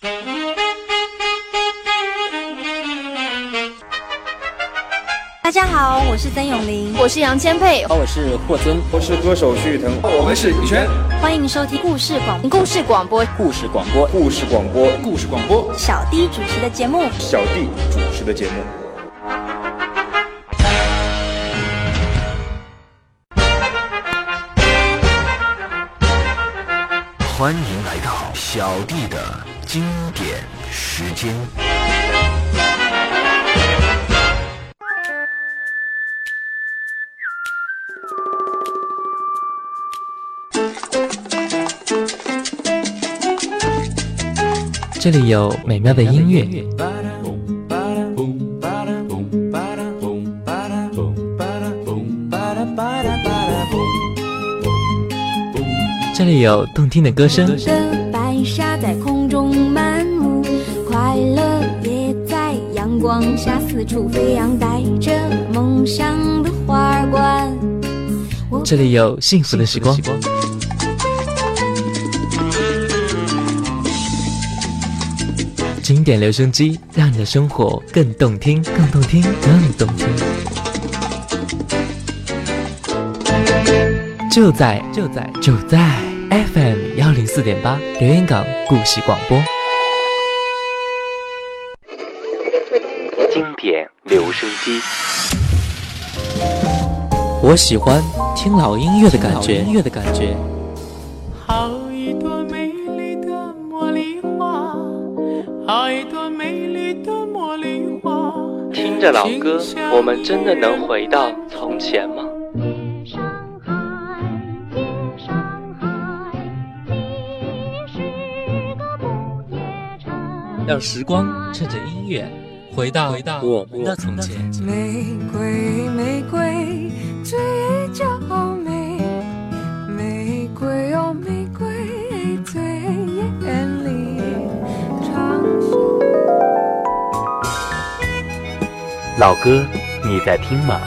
大家好，我是曾永林，我是杨千霈，我是霍尊，我是歌手徐誉滕，我们是羽泉，欢迎收听故事广故事广播。故事广播。故事广播。故事广播。小弟主持的节目。小弟主持的节目，欢迎来到小弟的经典时间。这里有美妙的音乐，这里有动听的歌声。阳光下四处飞扬，带着梦想的花冠。这里有幸福的时光。经典留声机，让你的生活更动听，更动听，更动听。就在就在就在 FM 幺零四点八，留言港故事广播。经典留声机，我喜欢听老音乐的感觉，音乐的感觉。好一朵美丽的茉莉花，好一朵美丽的茉莉花听着老歌，我们真的能回到从前吗？让时光趁着音乐回到回到我们的从前。玫瑰，玫瑰，最娇美。玫瑰哦，玫瑰，最艳丽。长老歌，你在听吗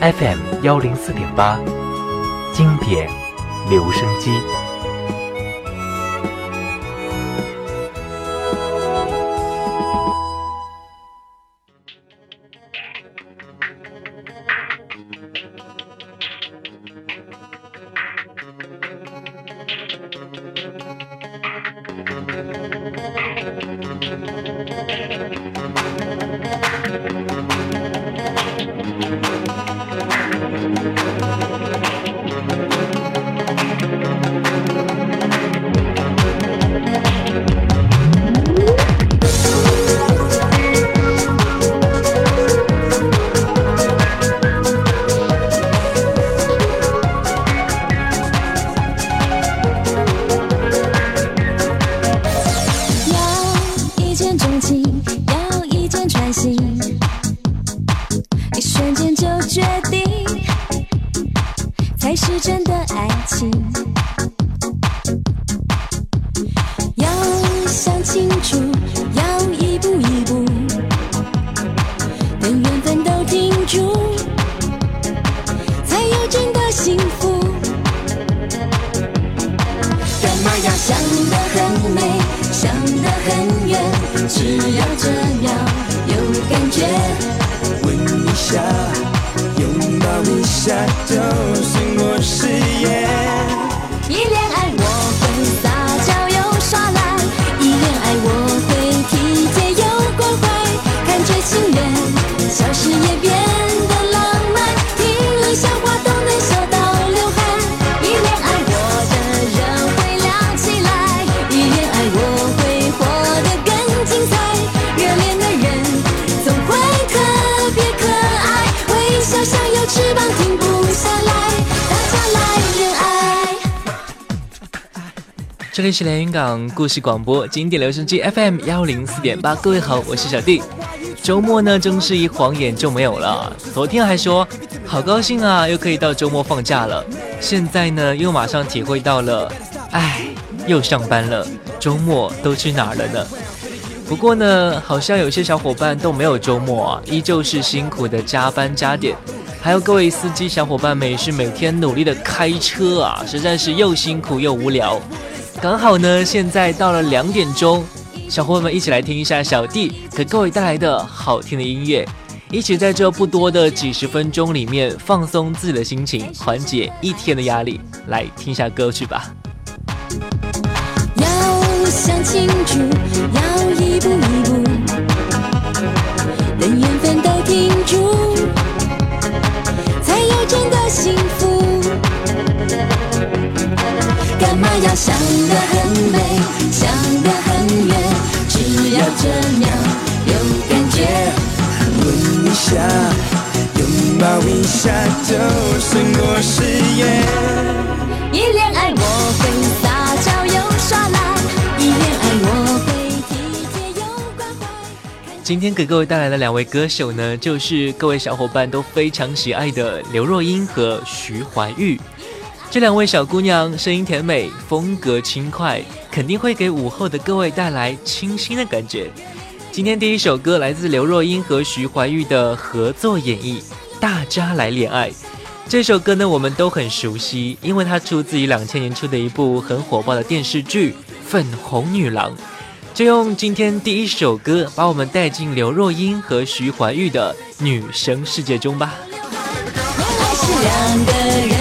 ？FM 幺零四点八，经典留声机。这里是连云港故事广播经典留声机 FM 幺零四点八，各位好，我是小弟。周末呢，真是一晃眼就没有了。昨天还说好高兴啊，又可以到周末放假了。现在呢，又马上体会到了，唉，又上班了，周末都去哪儿了呢？不过呢，好像有些小伙伴都没有周末啊，依旧是辛苦的加班加点。还有各位司机小伙伴们，也是每天努力的开车啊，实在是又辛苦又无聊。刚好呢，现在到了两点钟，小伙伴们一起来听一下小弟给各位带来的好听的音乐，一起在这不多的几十分钟里面放松自己的心情，缓解一天的压力。来听一下歌曲吧。要想清楚，要一步一步，等缘分都停住，才有真的幸福。干嘛要想得很美，想得很远？只要这秒有感觉。吻一下，拥抱一下，就胜过誓言。一恋爱我会撒娇又耍赖，一恋爱我会体贴又关怀。今天给各位带来的两位歌手呢，就是各位小伙伴都非常喜爱的刘若英和徐怀钰。这两位小姑娘声音甜美，风格轻快，肯定会给午后的各位带来清新的感觉。今天第一首歌来自刘若英和徐怀钰的合作演绎《大家来恋爱》。这首歌呢，我们都很熟悉，因为它出自于两千年出的一部很火爆的电视剧《粉红女郎》。就用今天第一首歌，把我们带进刘若英和徐怀钰的女生世界中吧。恋爱是两个人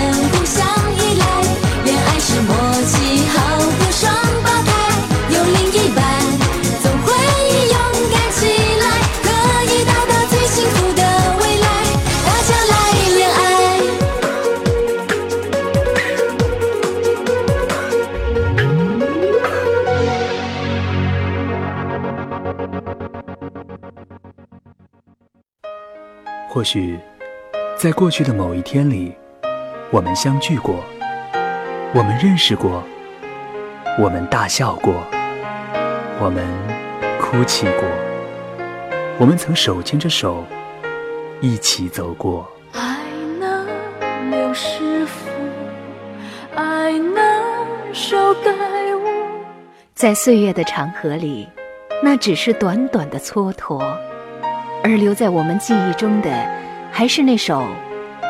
许，在过去的某一天里，我们相聚过，我们认识过，我们大笑过，我们哭泣过，我们曾手牵着手一起走过。爱那刘师傅，爱那手盖屋。在岁月的长河里，那只是短短的蹉跎，而留在我们记忆中的，还是那首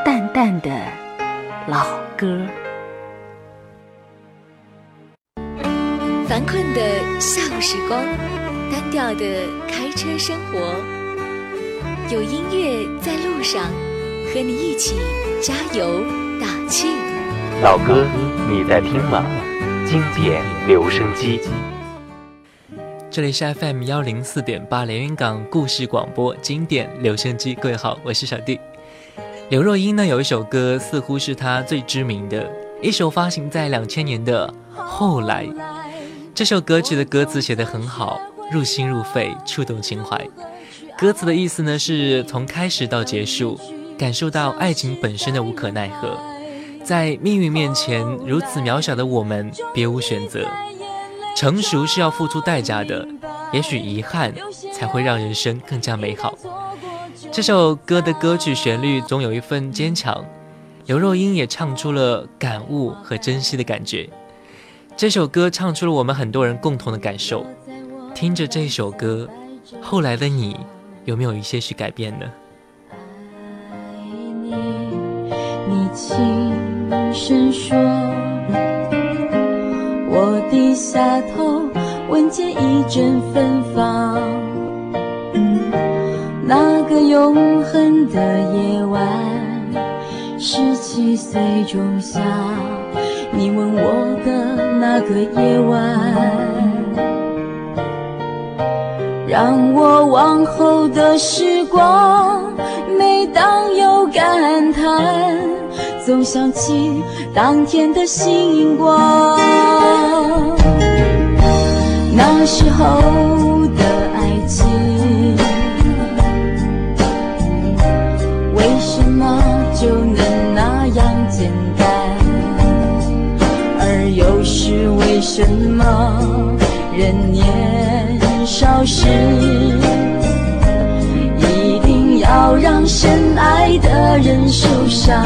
淡淡的老歌。烦困的下午时光，单调的开车生活，有音乐在路上，和你一起加油打气。老歌，你在听吗？经典留声机。这里是 FM 幺零四点八连云港故事广播经典留声机，各位好，我是小弟。刘若英呢有一首歌，似乎是她最知名的一首，发行在两千年的《后来》。这首歌曲的歌词写得很好，入心入肺，触动情怀。歌词的意思呢是从开始到结束，感受到爱情本身的无可奈何，在命运面前如此渺小的我们，别无选择。成熟是要付出代价的，也许遗憾才会让人生更加美好。这首歌的歌曲旋律总有一份坚强，刘若英也唱出了感悟和珍惜的感觉。这首歌唱出了我们很多人共同的感受。听着这首歌，后来的你有没有一些许改变呢？爱你，你轻声说，我低下头，闻见一阵芬芳。那个永恒的夜晚，十七岁仲夏，你吻我的那个夜晚。让我往后的时光，每当有感叹，总想起当天的星光。那时候的爱情，为什么就能那样简单？而又是为什么人年少时，一定要让深爱的人受伤？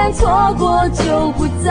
旦错过就不再。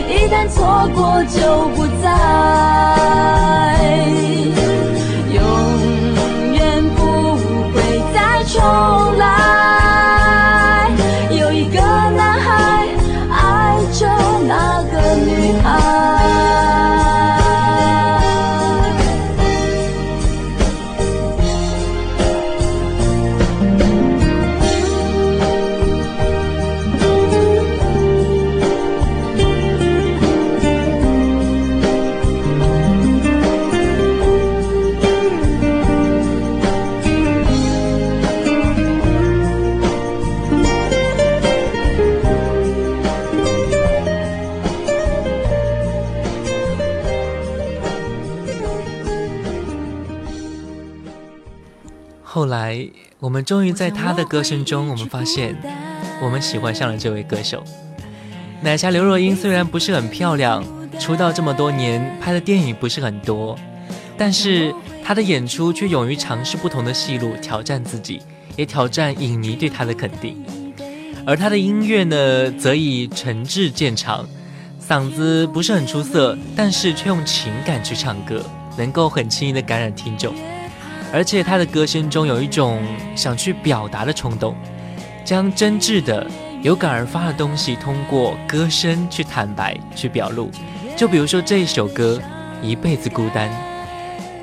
一旦错过就不再，永远不会再重来。我们终于在他的歌声中，我们发现，我们喜欢上了这位歌手。奶茶刘若英虽然不是很漂亮，出道这么多年，拍的电影不是很多，但是她的演出却勇于尝试不同的戏路，挑战自己，也挑战影迷对她的肯定。而她的音乐呢，则以诚挚见长，嗓子不是很出色，但是却用情感去唱歌，能够很轻易的感染听众。而且他的歌声中有一种想去表达的冲动，将真挚的、有感而发的东西通过歌声去坦白、去表露。就比如说这一首歌《一辈子孤单》，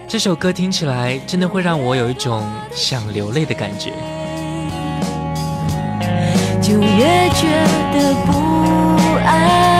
这首歌听起来真的会让我有一种想流泪的感觉。就越觉得不安，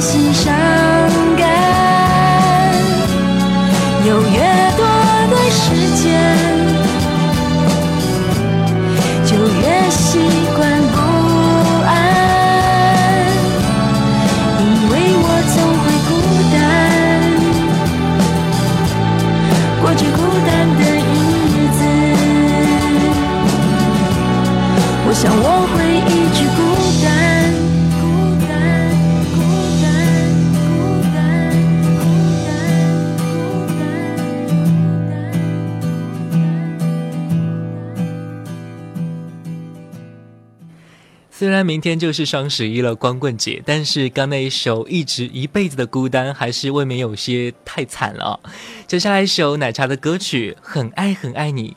心上。虽然明天就是双十一了，光棍节，但是刚那一首《一直一辈子的孤单》还是未免有些太惨了、接下来一首奶茶的歌曲《很爱很爱你》，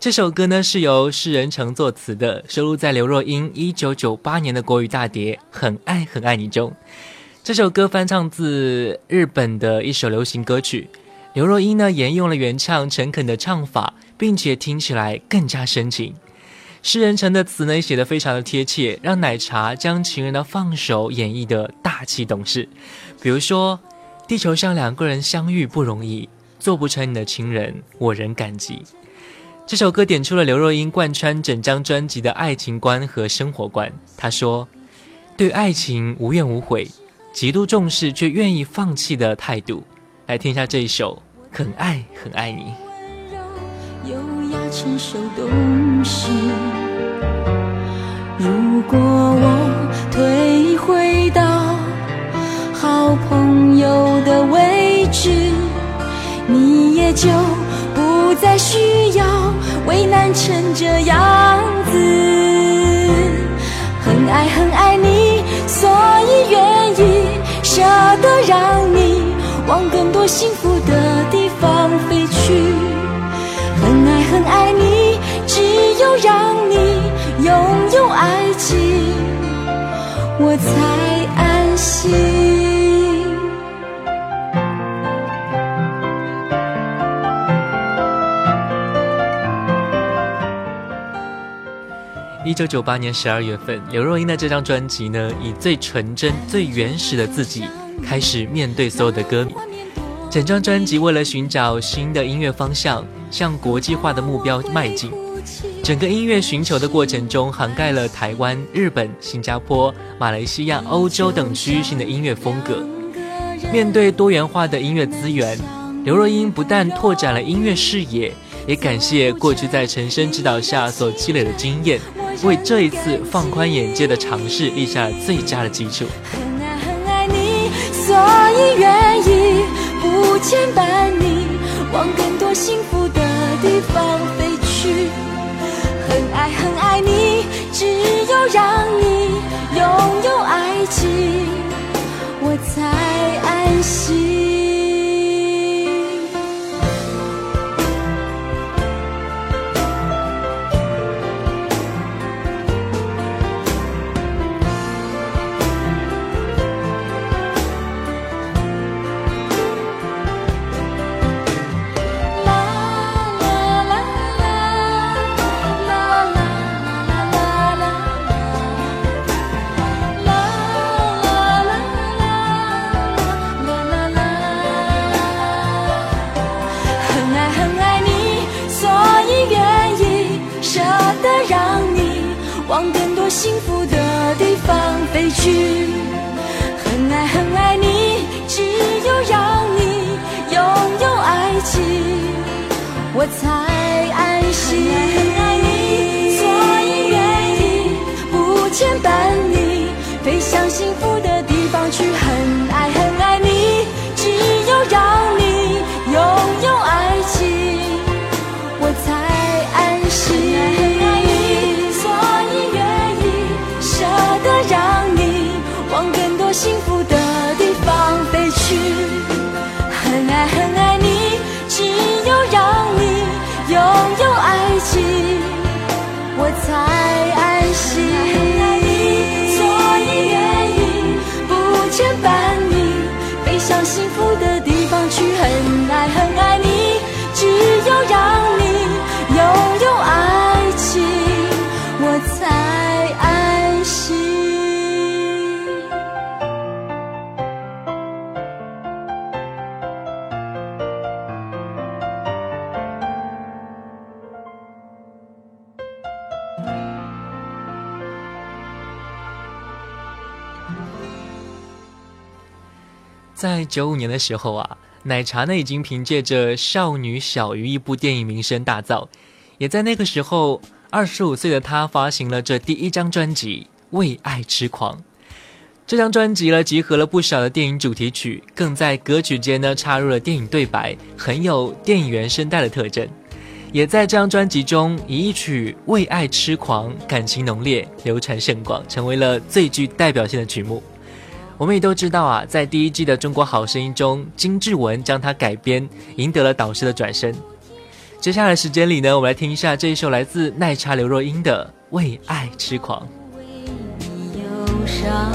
这首歌呢是由诗人成作词的，收录在刘若英一九九八年的国语大碟《很爱很爱你》中。这首歌翻唱自日本的一首流行歌曲，刘若英呢沿用了原唱诚恳的唱法，并且听起来更加深情。诗人成的词呢写得非常的贴切，让奶茶将情人的放手演绎的大气懂事。比如说，地球上两个人相遇不容易，做不成你的情人，我仍感激。这首歌点出了刘若英贯穿整张专辑的爱情观和生活观。她说：“对爱情无怨无悔，极度重视却愿意放弃的态度。”来听一下这一首《很爱很爱你》。柔优雅成熟懂事。如果我退回到好朋友的位置，你也就不再需要为难成这样子。很爱很爱你，所以愿意舍得让你往更多幸福的地方飞去。很爱很爱你，有让你拥有爱情，我才安心。一九九八年十二月份，刘若英的这张专辑呢，以最纯真、最原始的自己开始面对所有的歌迷。整张专辑为了寻找新的音乐方向，向国际化的目标迈进。整个音乐寻求的过程中，涵盖了台湾、日本、新加坡、马来西亚、欧洲等区域性的音乐风格。面对多元化的音乐资源，刘若英不但拓展了音乐视野，也感谢过去在陈升指导下所积累的经验，为这一次放宽眼界的尝试立下了最佳的基础。很爱很爱你，所以愿意不牵绊你，往更多幸福的地方飞去。很爱很爱你，只有让你拥有爱情，我才安心。幸福的地方飞去。很爱很爱你，只有让你拥有爱情，我才安心。很爱你，所以愿意不牵绊你，飞向幸福在九五年的时候啊，奶茶呢已经凭借着《少女小鱼》一部电影名声大噪，也在那个时候，二十五岁的她发行了这第一张专辑《为爱痴狂》。这张专辑呢，集合了不少的电影主题曲，更在歌曲间呢插入了电影对白，很有电影原声带的特征。也在这张专辑中，以一曲《为爱痴狂》感情浓烈，流传甚广，成为了最具代表性的曲目。我们也都知道啊，在第一季的《中国好声音》中，金志文将它改编，赢得了导师的转身。接下来的时间里呢，我们来听一下这一首来自奶茶刘若英的《为爱痴狂》。忧伤，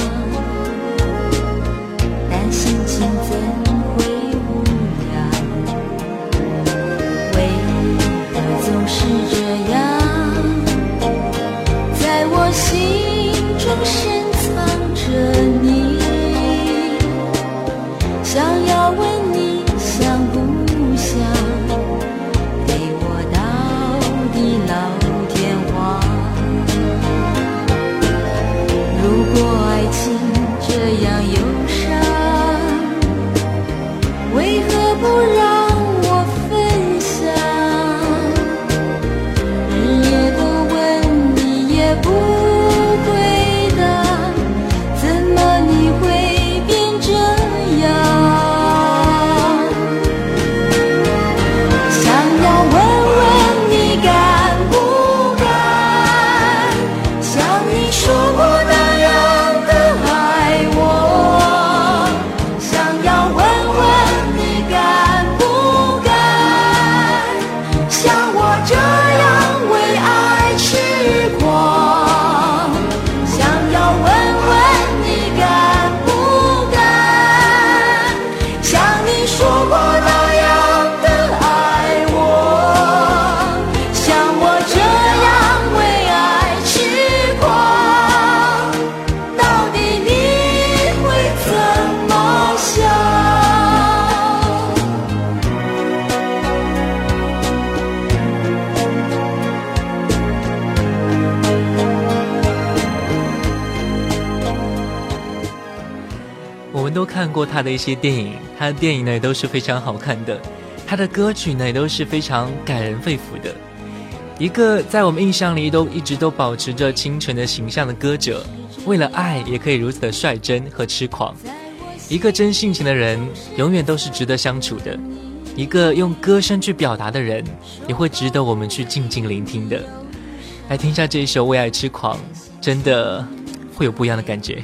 过他的一些电影，他的电影呢也都是非常好看的，他的歌曲呢也都是非常感人肺腑的。一个在我们印象里都一直都保持着清纯的形象的歌者，为了爱也可以如此的率真和痴狂。一个真性情的人，永远都是值得相处的。一个用歌声去表达的人，也会值得我们去静静聆听的。来听一下这一首《为爱痴狂》，真的会有不一样的感觉。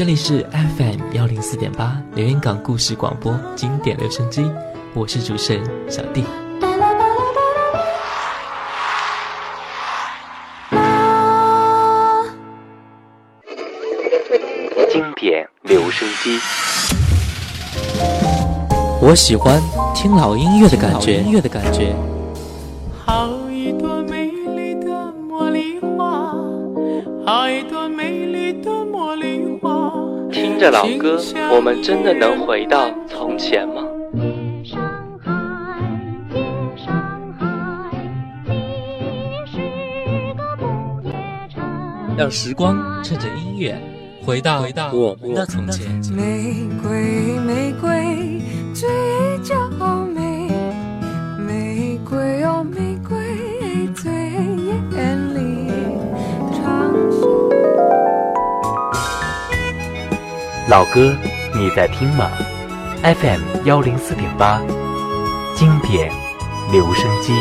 这里是 FM 幺零四点八连云港故事广播经典留声机，我是主持人小弟。经典留声机，我喜欢听老音乐的感觉。音乐的感觉。着老歌，我们真的能回到从前吗？让时光趁着音乐回到回到我们的从前。玫瑰，玫瑰，最老歌你在听吗？FM 幺零四点八，经典留声机。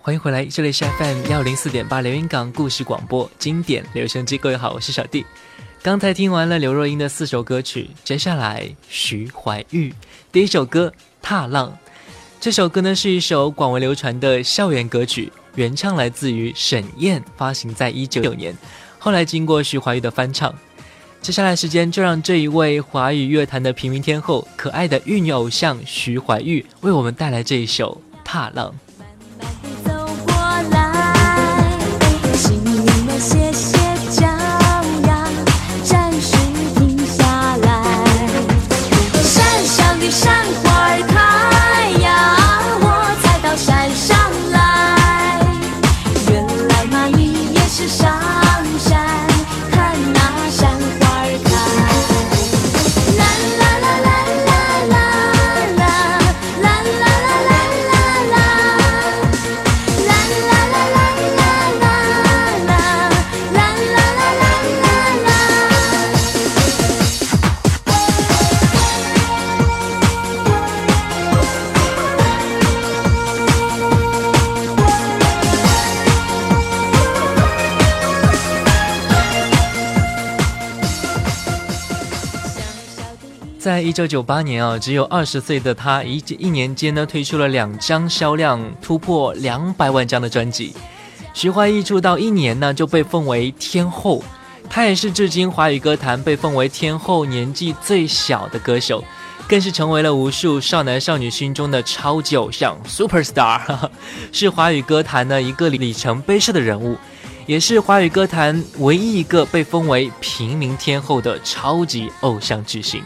欢迎回来，这里是 FM 幺零四点八连云港故事广播经典留声机。各位好，我是小弟。刚才听完了刘若英的四首歌曲，接下来徐怀钰第一首歌《踏浪》。这首歌呢是一首广为流传的校园歌曲，原唱来自于沈燕，发行在一九九年，后来经过徐怀钰的翻唱。接下来时间就让这一位华语乐坛的平民天后、可爱的玉女偶像徐怀钰为我们带来这一首《踏浪》。一九九八年啊，只有二十岁的他一一年间呢，推出了两张销量突破两百万张的专辑。徐怀钰出道一年呢，就被奉为天后，他也是至今华语歌坛被奉为天后年纪最小的歌手，更是成为了无数少男少女心中的超级偶像 super star，是华语歌坛的一个里程碑式的人物。也是华语歌坛唯一一个被封为平民天后的超级偶像巨星。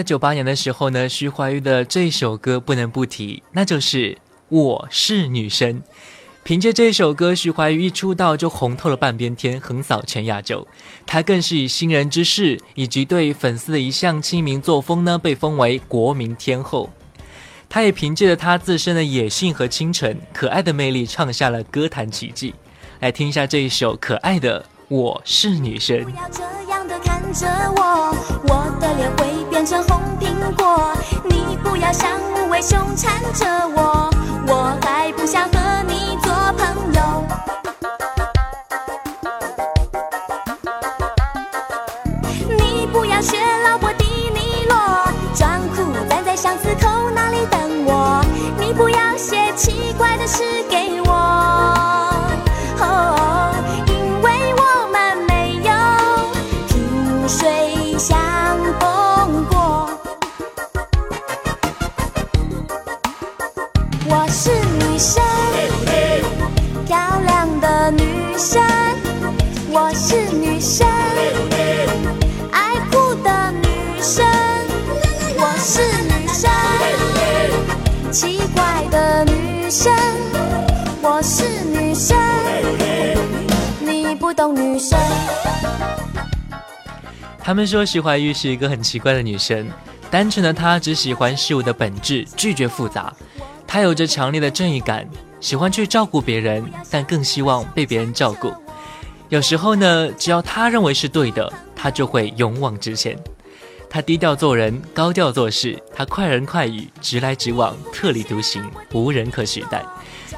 在九八年的时候呢，徐怀钰的这首歌不能不提，那就是《我是女神》。凭借这首歌，徐怀钰一出道就红透了半边天，横扫全亚洲。她更是以新人之势以及对粉丝的一向亲民作风呢，被封为国民天后。她也凭借着她自身的野性和清纯、可爱的魅力，创下了歌坛奇迹。来听一下这一首可爱的《我是女神》。着我，我的脸会变成红苹果。你不要像无尾熊缠着我，我还不想和你他们说徐怀钰是一个很奇怪的女生，单纯的她只喜欢事物的本质，拒绝复杂。她有着强烈的正义感，喜欢去照顾别人，但更希望被别人照顾。有时候呢，只要她认为是对的，她就会勇往直前。她低调做人，高调做事，她快人快语，直来直往，特立独行，无人可取代。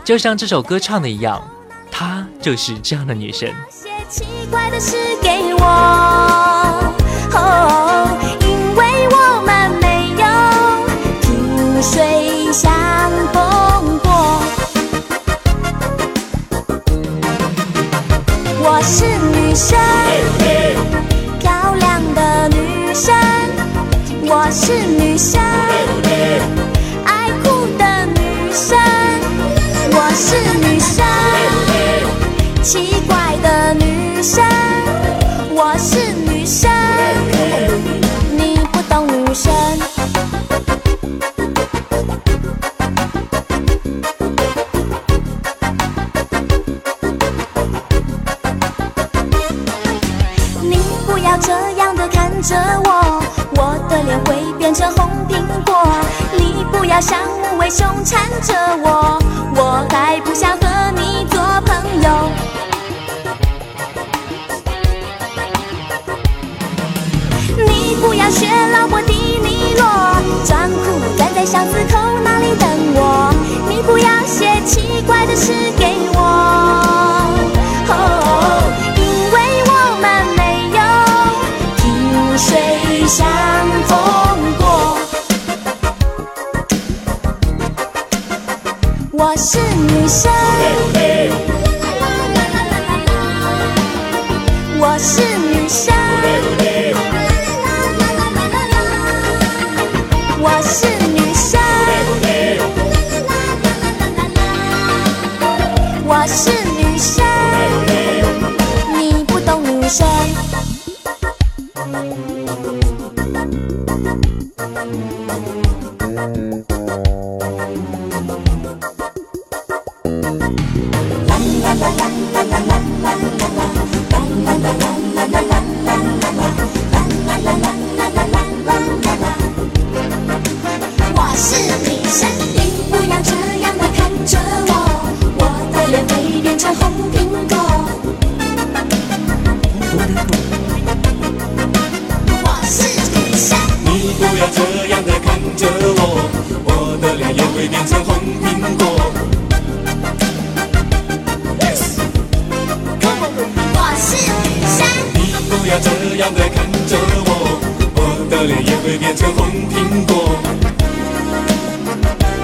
就像这首歌唱的一样，她就是这样的女神。奇怪的诗给我，哦，因为我们没有萍水相逢过。我是女生，漂亮的女生。我是女生，奇怪的女生，我是女生，你不懂女生。你不要这样的看着我，我的脸会变成红苹果。你不要像无尾熊缠着我，我还不想和你站在巷子口那里等我。你不要写奇怪的诗给我，哦，因为我们没有萍水相逢过。我是女生，着我，我的脸也会变成红苹果。Yes, come on，我是女生。你不要这样的看着我，我的脸也会变成红苹果。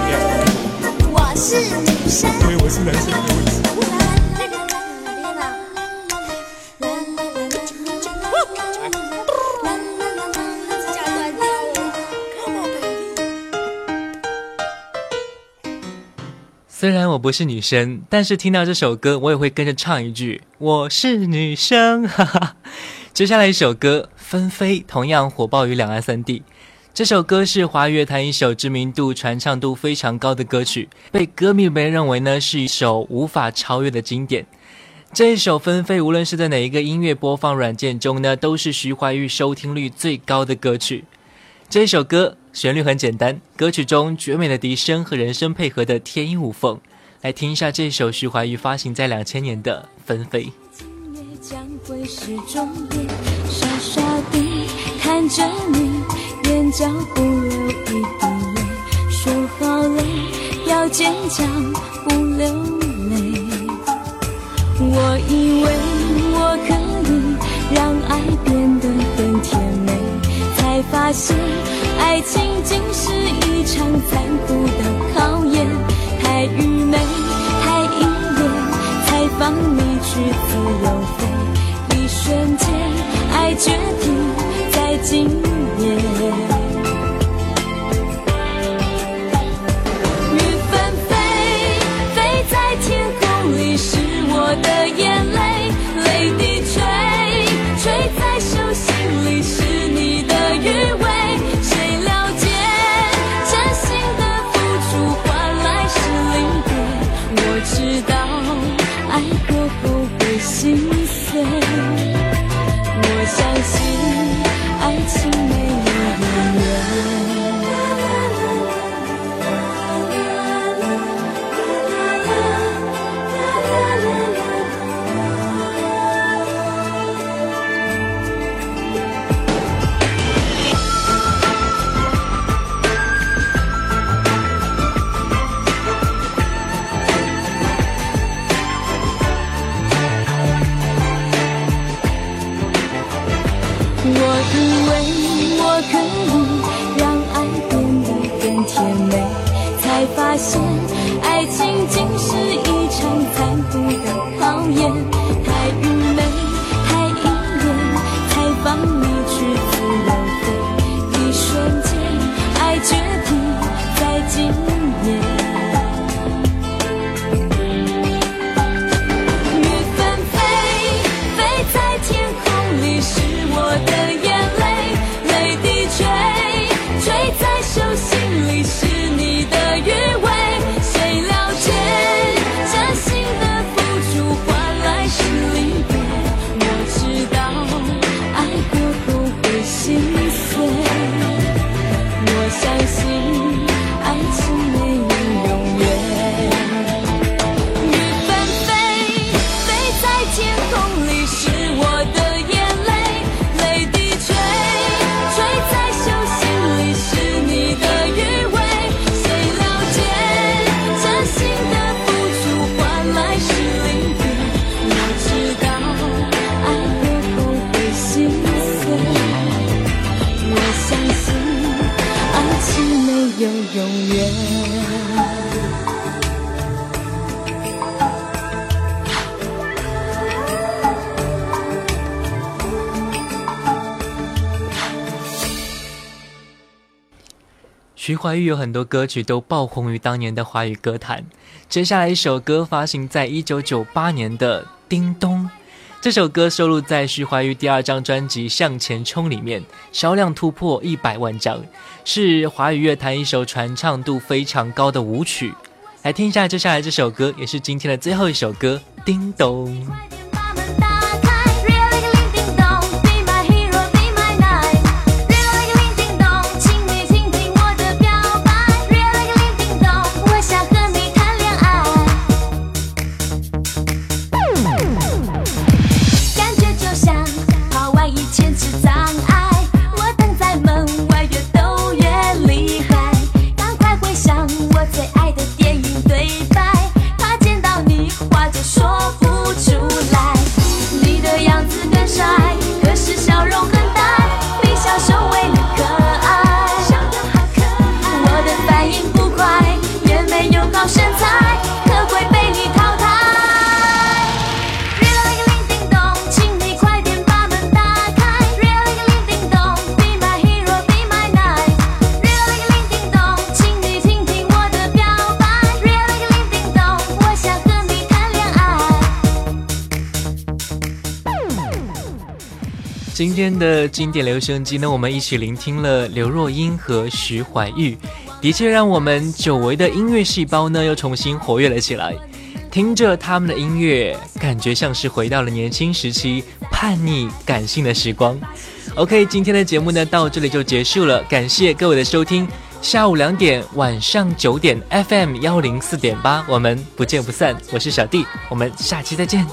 Yes, 我是女生。对，我是男生。虽然我不是女生，但是听到这首歌，我也会跟着唱一句：“我是女生。”哈哈。接下来一首歌《纷飞》同样火爆于两岸三地。这首歌是华语乐坛一首知名度、传唱度非常高的歌曲，被歌迷们认为呢是一首无法超越的经典。这一首《纷飞》，无论是在哪一个音乐播放软件中呢，都是徐怀钰收听率最高的歌曲。这一首歌旋律很简单，歌曲中绝美的笛声和人声配合的天衣无缝。来听一下这首徐怀钰发行在两千年的《纷飞》。我以为才发现爱情竟是一场残酷的考验。太愚昧，徐怀钰有很多歌曲都爆红于当年的华语歌坛。接下来一首歌发行在一九九八年的《叮咚》，这首歌收录在徐怀钰第二张专辑《向前冲》里面，销量突破一百万张，是华语乐坛一首传唱度非常高的舞曲。来听一下接下来这首歌，也是今天的最后一首歌《叮咚》。今天的经典留声机呢，我们一起聆听了刘若英和徐怀钰，的确让我们久违的音乐细胞呢又重新活跃了起来。听着他们的音乐，感觉像是回到了年轻时期叛逆感性的时光。OK，今天的节目呢到这里就结束了，感谢各位的收听。下午两点，晚上九点，FM 幺零四点八，我们不见不散。我是小弟，我们下期再见。